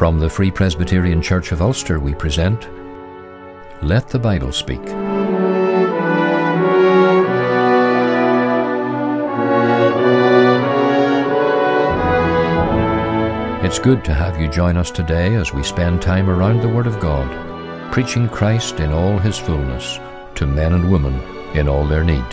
From the Free Presbyterian Church of Ulster, we present Let the Bible Speak. It's good to have you join us today as we spend time around the Word of God, preaching Christ in all His fullness to men and women in all their need.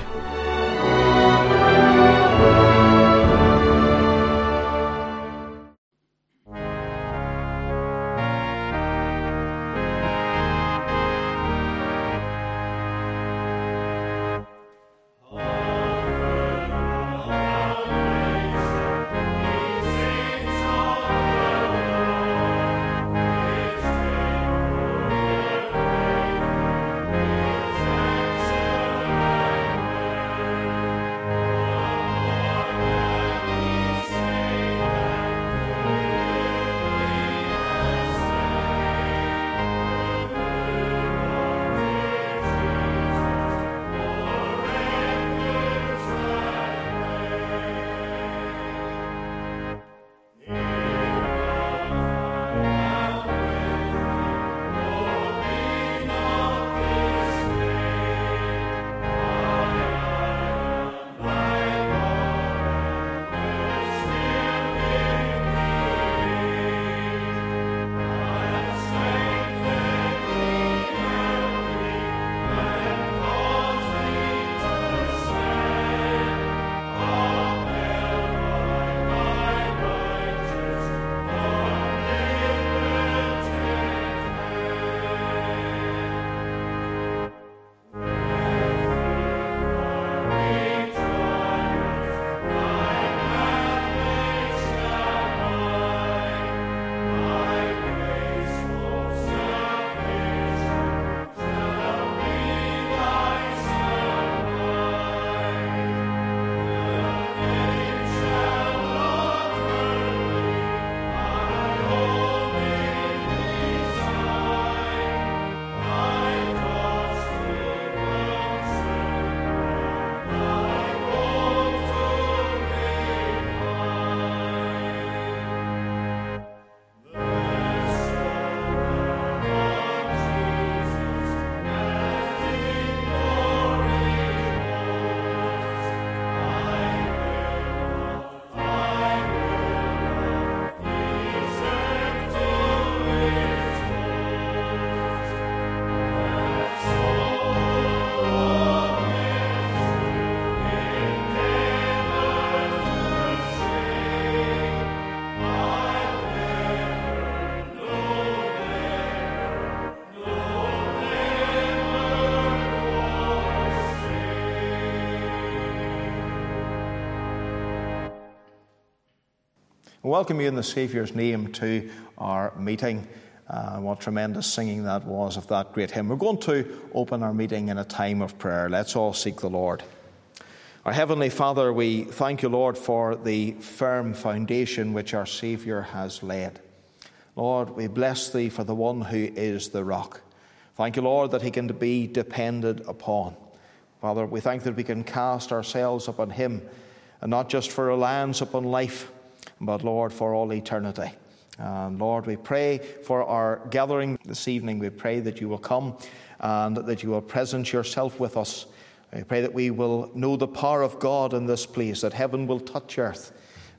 Welcome you in the Saviour's name to our meeting. Uh, what tremendous singing that was of that great hymn. We're going to open our meeting in a time of prayer. Let's all seek the Lord. Our Heavenly Father, we thank you, Lord, for the firm foundation which our Saviour has laid. Lord, we bless Thee for the one who is the rock. Thank you, Lord, that He can be depended upon. Father, we thank that we can cast ourselves upon Him, and not just for reliance upon life but Lord, for all eternity. And Lord, we pray for our gathering this evening. We pray that you will come and that you will present yourself with us. We pray that we will know the power of God in this place, that heaven will touch earth.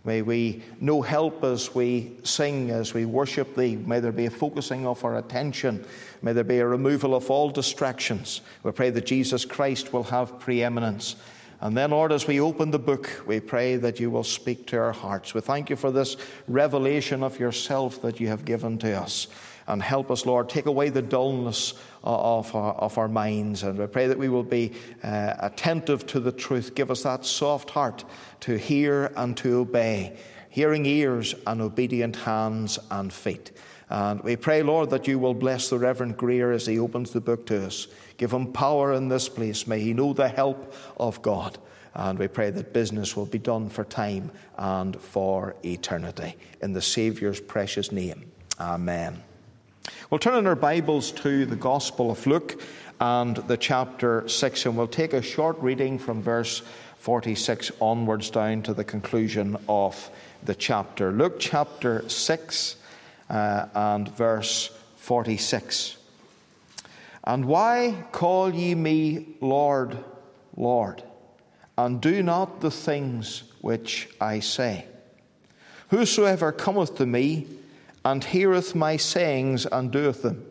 May we know help as we sing, as we worship Thee. May there be a focusing of our attention. May there be a removal of all distractions. We pray that Jesus Christ will have preeminence. And then, Lord, as we open the book, we pray that you will speak to our hearts. We thank you for this revelation of yourself that you have given to us. And help us, Lord, take away the dullness of our, of our minds. And we pray that we will be uh, attentive to the truth. Give us that soft heart to hear and to obey, hearing ears and obedient hands and feet. And we pray, Lord, that you will bless the Reverend Greer as he opens the book to us. Give him power in this place. May he know the help of God. And we pray that business will be done for time and for eternity. In the Saviour's precious name. Amen. We'll turn in our Bibles to the Gospel of Luke and the chapter 6, and we'll take a short reading from verse 46 onwards down to the conclusion of the chapter. Luke chapter 6 uh, and verse 46. And why call ye me Lord, Lord, and do not the things which I say? Whosoever cometh to me and heareth my sayings and doeth them,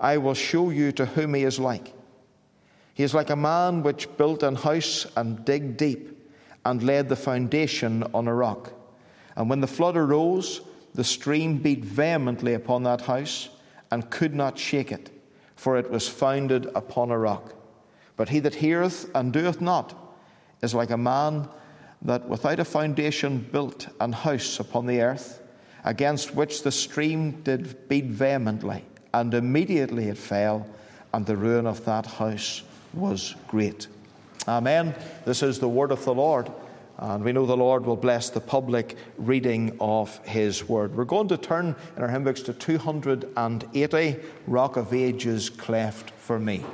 I will show you to whom he is like. He is like a man which built an house and digged deep and laid the foundation on a rock. And when the flood arose, the stream beat vehemently upon that house and could not shake it, for it was founded upon a rock. But he that heareth and doeth not is like a man that without a foundation built an house upon the earth, against which the stream did beat vehemently, and immediately it fell, and the ruin of that house was great. Amen. This is the word of the Lord. And we know the Lord will bless the public reading of His Word. We're going to turn in our hymn books to 280 Rock of Ages Cleft for Me.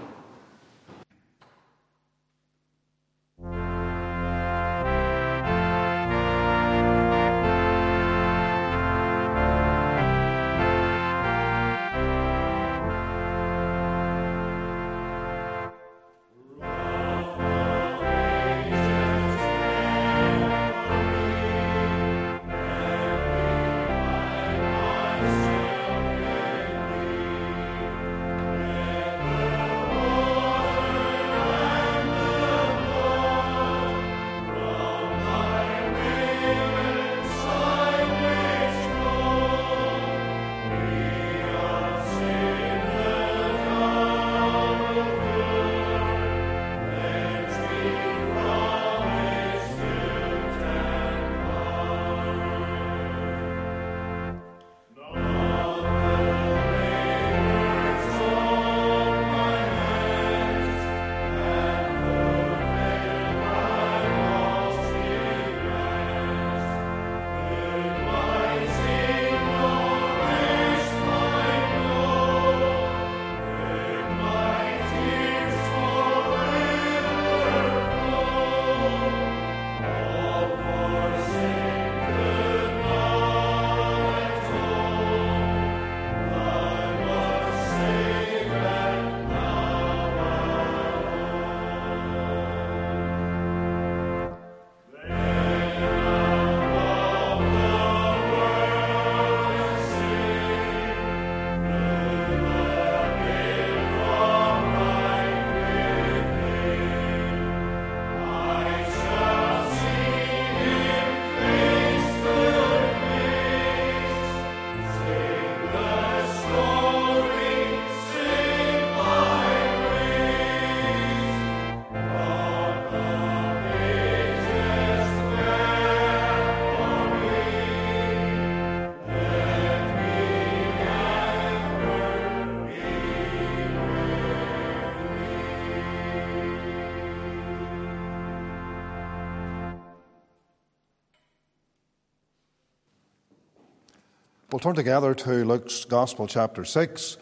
We'll turn together to Luke's Gospel, chapter 6,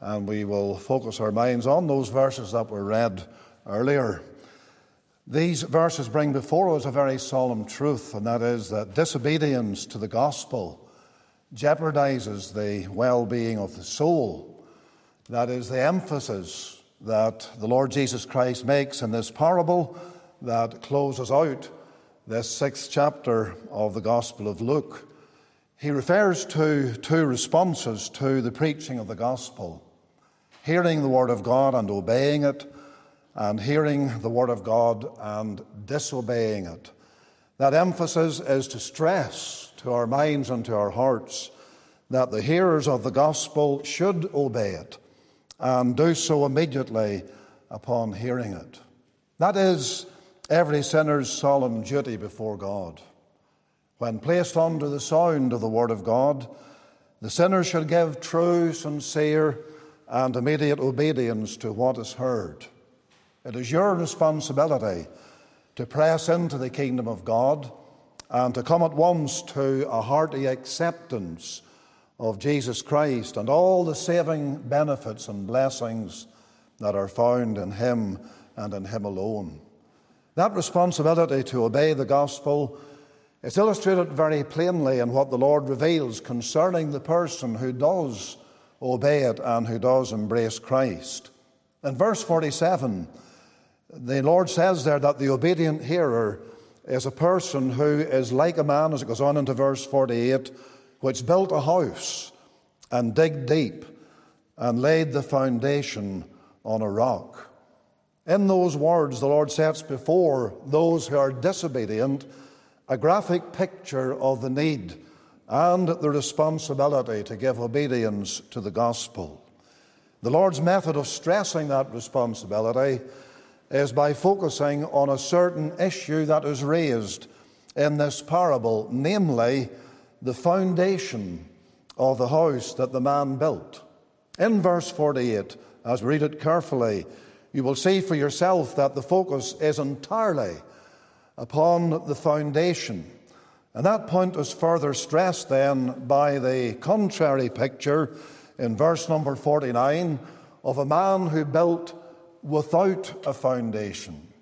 and we will focus our minds on those verses that were read earlier. These verses bring before us a very solemn truth, and that is that disobedience to the gospel jeopardizes the well being of the soul. That is the emphasis that the Lord Jesus Christ makes in this parable that closes out this sixth chapter of the Gospel of Luke. He refers to two responses to the preaching of the gospel hearing the word of God and obeying it, and hearing the word of God and disobeying it. That emphasis is to stress to our minds and to our hearts that the hearers of the gospel should obey it and do so immediately upon hearing it. That is every sinner's solemn duty before God. When placed under the sound of the Word of God, the sinner should give true, sincere, and immediate obedience to what is heard. It is your responsibility to press into the kingdom of God and to come at once to a hearty acceptance of Jesus Christ and all the saving benefits and blessings that are found in Him and in Him alone. That responsibility to obey the gospel It's illustrated very plainly in what the Lord reveals concerning the person who does obey it and who does embrace Christ. In verse 47, the Lord says there that the obedient hearer is a person who is like a man, as it goes on into verse 48, which built a house and digged deep and laid the foundation on a rock. In those words, the Lord sets before those who are disobedient a graphic picture of the need and the responsibility to give obedience to the gospel. The Lord's method of stressing that responsibility is by focusing on a certain issue that is raised in this parable, namely the foundation of the house that the man built. In verse 48, as we read it carefully, you will see for yourself that the focus is entirely upon the foundation. And that point is further stressed then by the contrary picture in verse number 49 of a man who built without a foundation.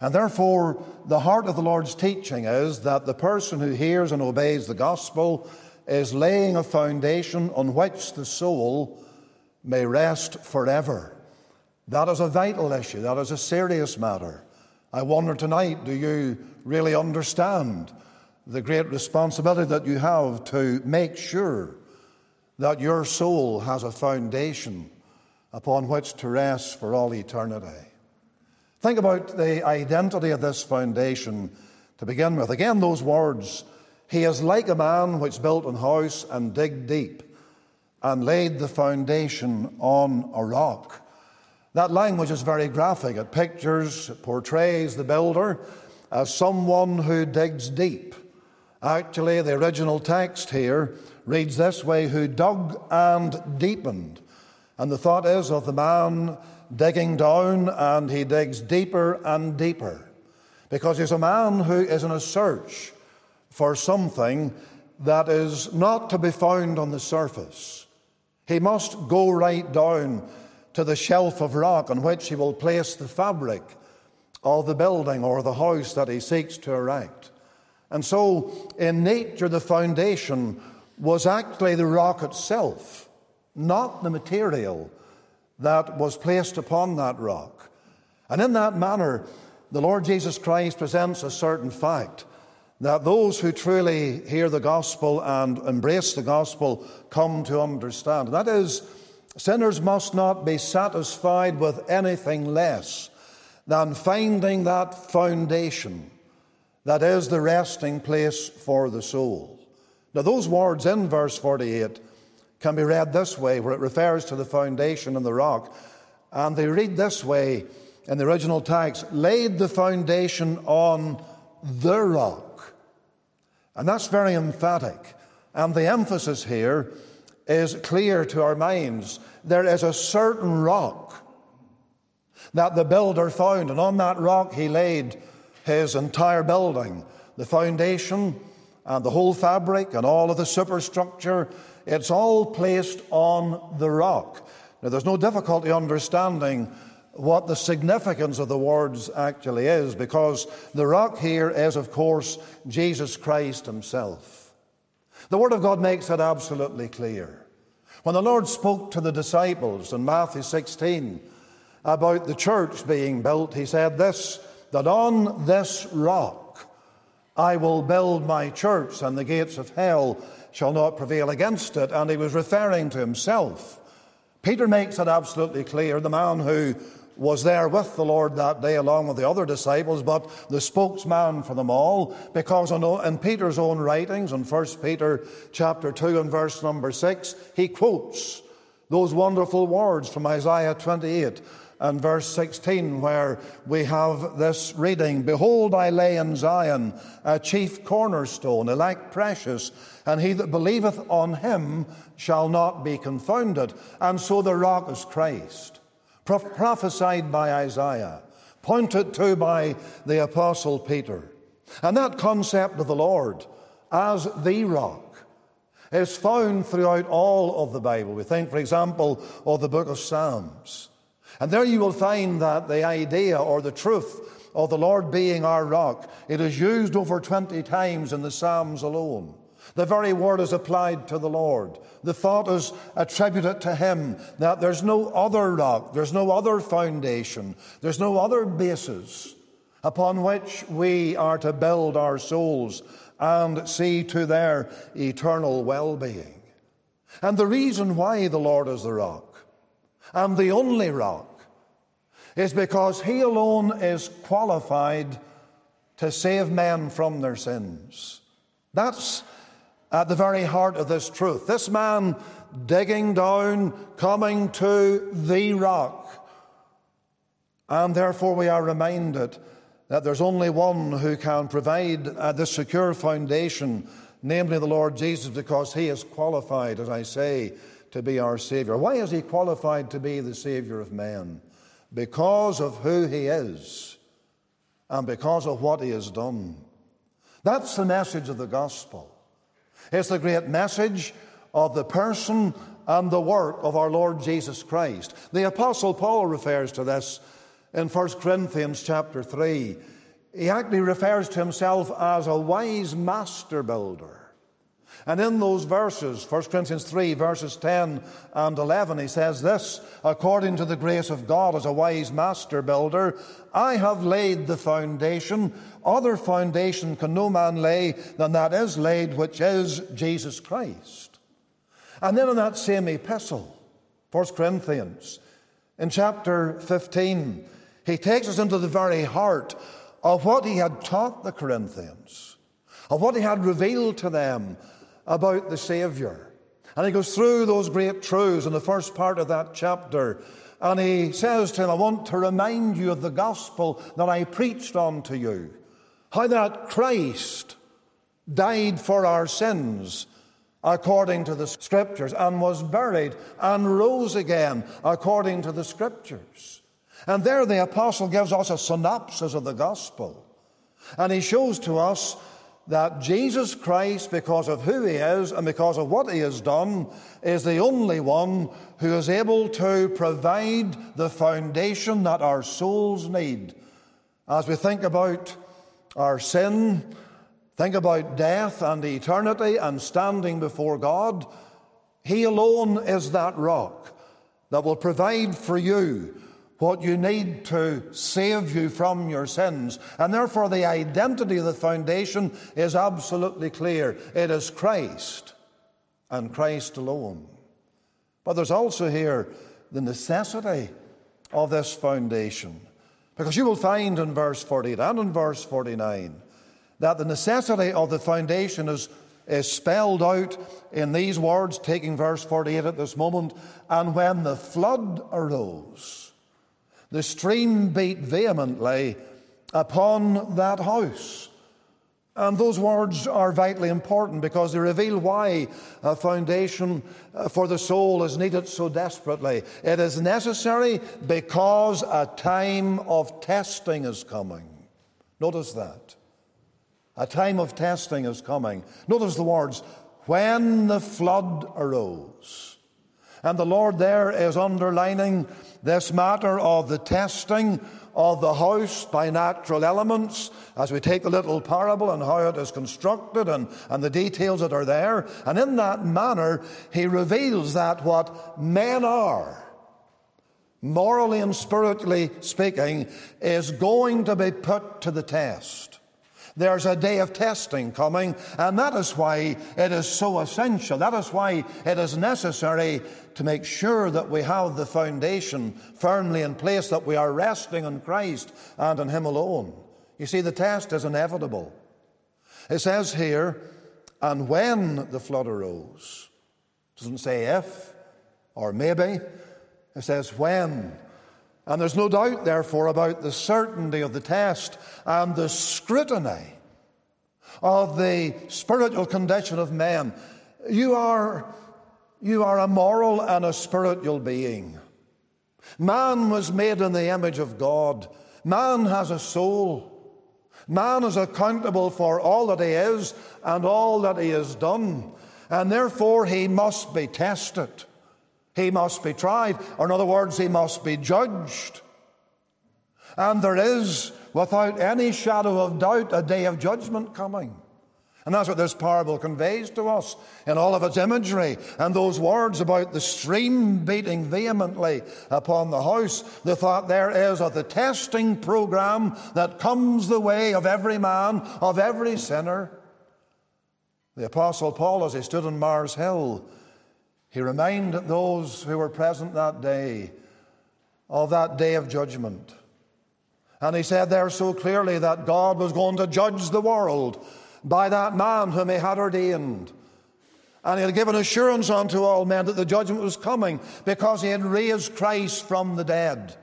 And therefore, the heart of the Lord's teaching is that the person who hears and obeys the gospel is laying a foundation on which the soul may rest forever. That is a vital issue, that is a serious matter. I wonder tonight do you really understand the great responsibility that you have to make sure that your soul has a foundation upon which to rest for all eternity? Think about the identity of this foundation to begin with. Again, those words He is like a man which built an house and digged deep and laid the foundation on a rock. That language is very graphic. It pictures, it portrays the builder as someone who digs deep. Actually, the original text here reads this way who dug and deepened. And the thought is of the man digging down and he digs deeper and deeper because he's a man who is in a search for something that is not to be found on the surface. He must go right down to the shelf of rock on which he will place the fabric of the building or the house that he seeks to erect. And so, in nature, the foundation was actually the rock itself, not the material that was placed upon that rock. And in that manner, the Lord Jesus Christ presents a certain fact that those who truly hear the gospel and embrace the gospel come to understand. That is, Sinners must not be satisfied with anything less than finding that foundation that is the resting place for the soul. Now, those words in verse 48 can be read this way, where it refers to the foundation and the rock. And they read this way in the original text laid the foundation on the rock. And that's very emphatic. And the emphasis here is clear to our minds. There is a certain rock that the builder found, and on that rock he laid his entire building, the foundation and the whole fabric and all of the superstructure. It's all placed on the rock. Now, there's no difficulty understanding what the significance of the words actually is, because the rock here is, of course, Jesus Christ Himself. The Word of God makes it absolutely clear. When the Lord spoke to the disciples in Matthew 16 about the church being built, He said this that on this rock I will build my church, and the gates of hell shall not prevail against it. And He was referring to Himself. Peter makes it absolutely clear the man who was there with the Lord that day along with the other disciples, but the spokesman for them all, because in Peter's own writings, in 1 Peter chapter 2 and verse number 6, he quotes those wonderful words from Isaiah 28 and verse 16, where we have this reading Behold, I lay in Zion a chief cornerstone, elect precious, and he that believeth on him shall not be confounded. And so the rock is Christ prophesied by Isaiah, pointed to by the Apostle Peter. And that concept of the Lord as the rock is found throughout all of the Bible. We think, for example, of the book of Psalms. And there you will find that the idea or the truth of the Lord being our rock, it is used over 20 times in the Psalms alone. The very word is applied to the Lord. The thought is attributed to Him that there's no other rock, there's no other foundation, there's no other basis upon which we are to build our souls and see to their eternal well being. And the reason why the Lord is the rock, and the only rock, is because He alone is qualified to save men from their sins. That's at the very heart of this truth. This man digging down, coming to the rock. And therefore, we are reminded that there's only one who can provide uh, this secure foundation, namely the Lord Jesus, because he is qualified, as I say, to be our Savior. Why is he qualified to be the Savior of men? Because of who he is and because of what he has done. That's the message of the gospel. It's the great message of the person and the work of our Lord Jesus Christ. The Apostle Paul refers to this in 1 Corinthians chapter 3. He actually refers to himself as a wise master builder. And in those verses, 1 Corinthians 3, verses 10 and 11, he says this According to the grace of God, as a wise master builder, I have laid the foundation. Other foundation can no man lay than that is laid, which is Jesus Christ. And then in that same epistle, 1 Corinthians, in chapter 15, he takes us into the very heart of what he had taught the Corinthians, of what he had revealed to them about the Savior. And he goes through those great truths in the first part of that chapter. And he says to him, I want to remind you of the gospel that I preached unto you. How that Christ died for our sins according to the scriptures and was buried and rose again according to the scriptures. And there the apostle gives us a synopsis of the gospel. And he shows to us that Jesus Christ, because of who he is and because of what he has done, is the only one who is able to provide the foundation that our souls need. As we think about our sin, think about death and eternity and standing before God, he alone is that rock that will provide for you what you need to save you from your sins. And therefore, the identity of the foundation is absolutely clear it is Christ and Christ alone. But there's also here the necessity of this foundation. Because you will find in verse 48 and in verse 49 that the necessity of the foundation is, is spelled out in these words, taking verse 48 at this moment. And when the flood arose, the stream beat vehemently upon that house. And those words are vitally important because they reveal why a foundation uh, for the soul is needed so desperately. It is necessary because a time of testing is coming. Notice that. A time of testing is coming. Notice the words, when the flood arose. And the Lord there is underlining this matter of the testing of the house by natural elements as we take the little parable and how it is constructed and, and the details that are there. And in that manner, he reveals that what men are, morally and spiritually speaking, is going to be put to the test. There's a day of testing coming, and that is why it is so essential. That is why it is necessary to make sure that we have the foundation firmly in place, that we are resting in Christ and in Him alone. You see, the test is inevitable. It says here, and when the flood arose, it doesn't say if or maybe, it says when. And there's no doubt, therefore, about the certainty of the test and the scrutiny of the spiritual condition of men. You are, you are a moral and a spiritual being. Man was made in the image of God. Man has a soul. Man is accountable for all that he is and all that he has done. And therefore, he must be tested. He must be tried, or in other words, he must be judged. And there is without any shadow of doubt a day of judgment coming. And that's what this parable conveys to us in all of its imagery and those words about the stream beating vehemently upon the house. The thought there is of the testing program that comes the way of every man, of every sinner. The Apostle Paul, as he stood on Mars Hill, he reminded those who were present that day of that day of judgment. And he said there so clearly that God was going to judge the world by that man whom he had ordained. And he had given assurance unto all men that the judgment was coming because he had raised Christ from the dead.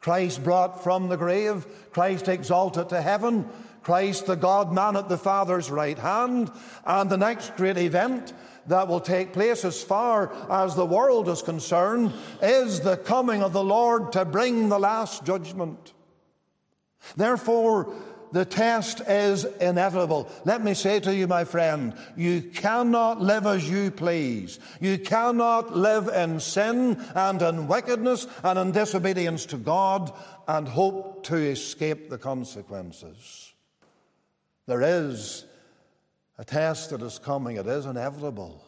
Christ brought from the grave, Christ exalted to heaven, Christ the God man at the Father's right hand. And the next great event that will take place as far as the world is concerned is the coming of the Lord to bring the last judgment. Therefore, the test is inevitable. Let me say to you, my friend, you cannot live as you please. You cannot live in sin and in wickedness and in disobedience to God and hope to escape the consequences. There is a test that is coming, it is inevitable.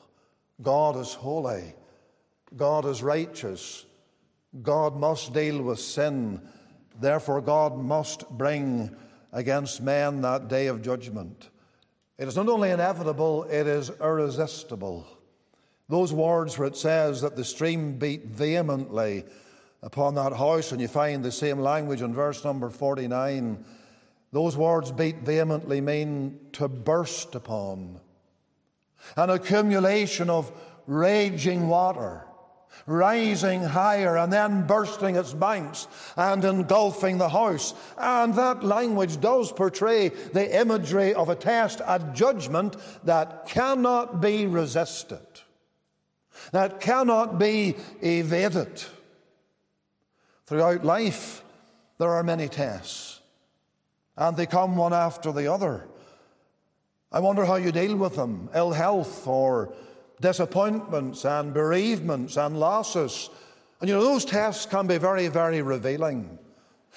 God is holy, God is righteous, God must deal with sin. Therefore, God must bring against men that day of judgment. It is not only inevitable, it is irresistible. Those words where it says that the stream beat vehemently upon that house, and you find the same language in verse number 49, those words beat vehemently mean to burst upon, an accumulation of raging water rising higher and then bursting its banks and engulfing the house. And that language does portray the imagery of a test, a judgment that cannot be resisted, that cannot be evaded. Throughout life, there are many tests, and they come one after the other. I wonder how you deal with them ill health or disappointments and bereavements and losses. And you know, those tests can be very, very revealing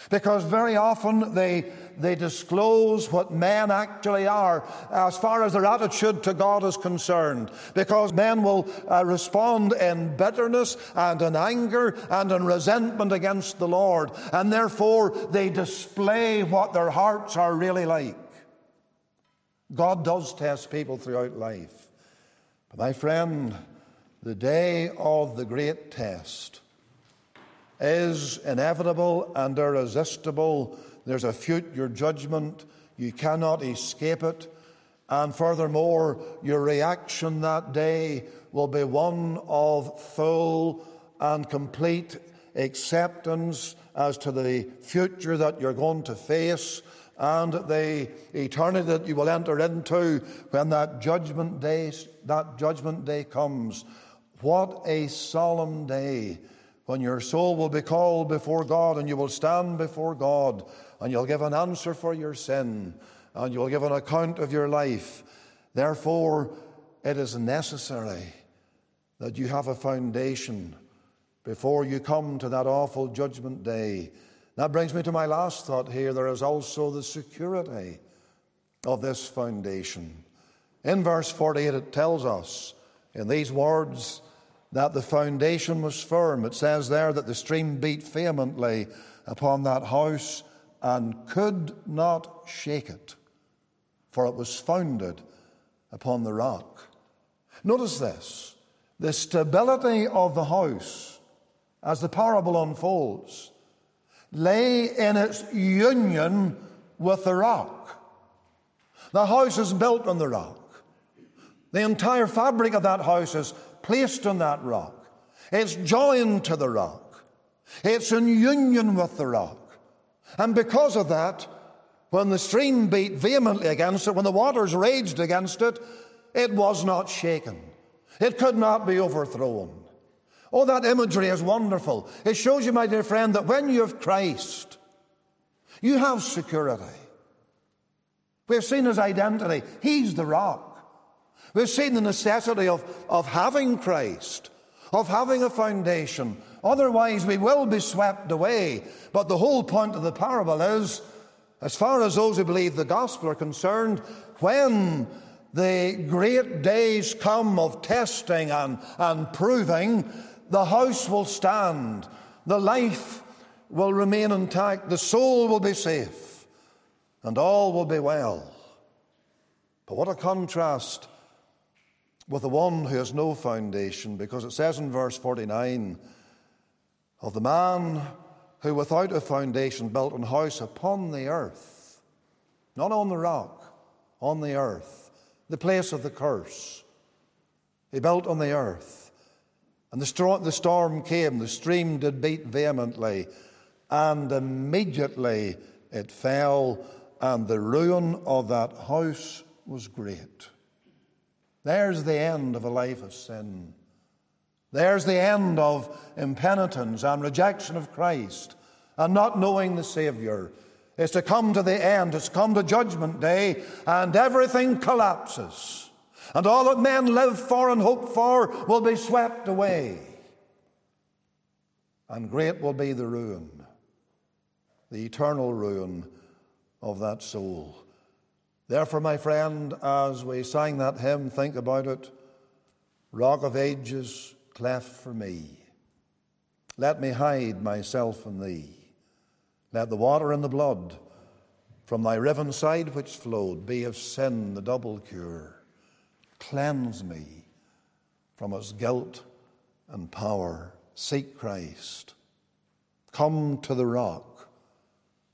because very often they, they disclose what men actually are as far as their attitude to God is concerned. Because men will uh, respond in bitterness and in anger and in resentment against the Lord, and therefore they display what their hearts are really like. God does test people throughout life. My friend, the day of the great test is inevitable and irresistible. There's a future judgment. You cannot escape it. And furthermore, your reaction that day will be one of full and complete acceptance as to the future that you're going to face and the eternity that you will enter into when that judgment day, that judgment day comes. What a solemn day when your soul will be called before God and you will stand before God and you'll give an answer for your sin and you'll give an account of your life. Therefore, it is necessary that you have a foundation before you come to that awful judgment day. That brings me to my last thought here. There is also the security of this foundation. In verse 48, it tells us in these words that the foundation was firm. It says there that the stream beat vehemently upon that house and could not shake it, for it was founded upon the rock. Notice this the stability of the house as the parable unfolds lay in its union with the rock. The house is built on the rock. The entire fabric of that house is placed on that rock. It's joined to the rock. It's in union with the rock. And because of that, when the stream beat vehemently against it, when the waters raged against it, it was not shaken. It could not be overthrown. Oh, that imagery is wonderful. It shows you, my dear friend, that when you have Christ, you have security. We've seen his identity. He's the rock. We've seen the necessity of, of having Christ, of having a foundation. Otherwise, we will be swept away. But the whole point of the parable is As far as those who believe the gospel are concerned, when the great days come of testing and, and proving, the house will stand, the life will remain intact, the soul will be safe, and all will be well. But what a contrast with the one who has no foundation, because it says in verse 49 of the man who without a foundation built an house upon the earth, not on the rock, on the earth, the place of the curse. He built on the earth. And the, storm, the storm came, the stream did beat vehemently, and immediately it fell, and the ruin of that house was great. There's the end of a life of sin. There's the end of impenitence and rejection of Christ and not knowing the Savior. It's to come to the end, it's come to Judgment Day, and everything collapses. And all that men live for and hope for will be swept away. And great will be the ruin, the eternal ruin of that soul. Therefore, my friend, as we sang that hymn, think about it. Rock of ages, cleft for me. Let me hide myself in thee. Let the water and the blood from thy riven side which flowed be of sin the double cure. Cleanse me from its guilt and power. Seek Christ. Come to the rock.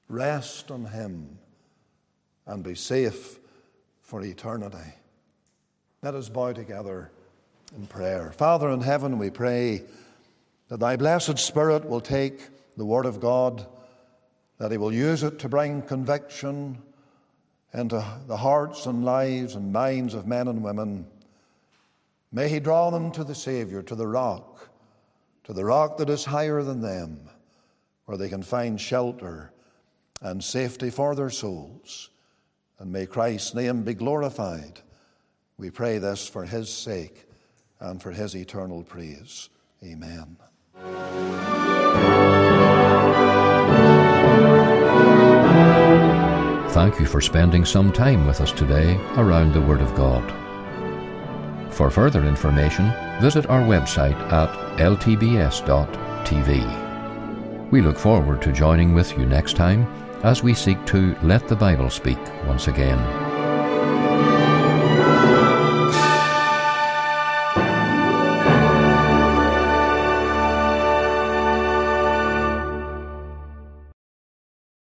Rest on him and be safe for eternity. Let us bow together in prayer. Father in heaven, we pray that thy blessed Spirit will take the Word of God, that he will use it to bring conviction into the hearts and lives and minds of men and women. May he draw them to the Savior, to the rock, to the rock that is higher than them, where they can find shelter and safety for their souls and may Christ's name be glorified. We pray this for his sake and for his eternal praise. Amen. Thank you for spending some time with us today around the Word of God. For further information, visit our website at ltbs.tv. We look forward to joining with you next time as we seek to let the Bible speak once again.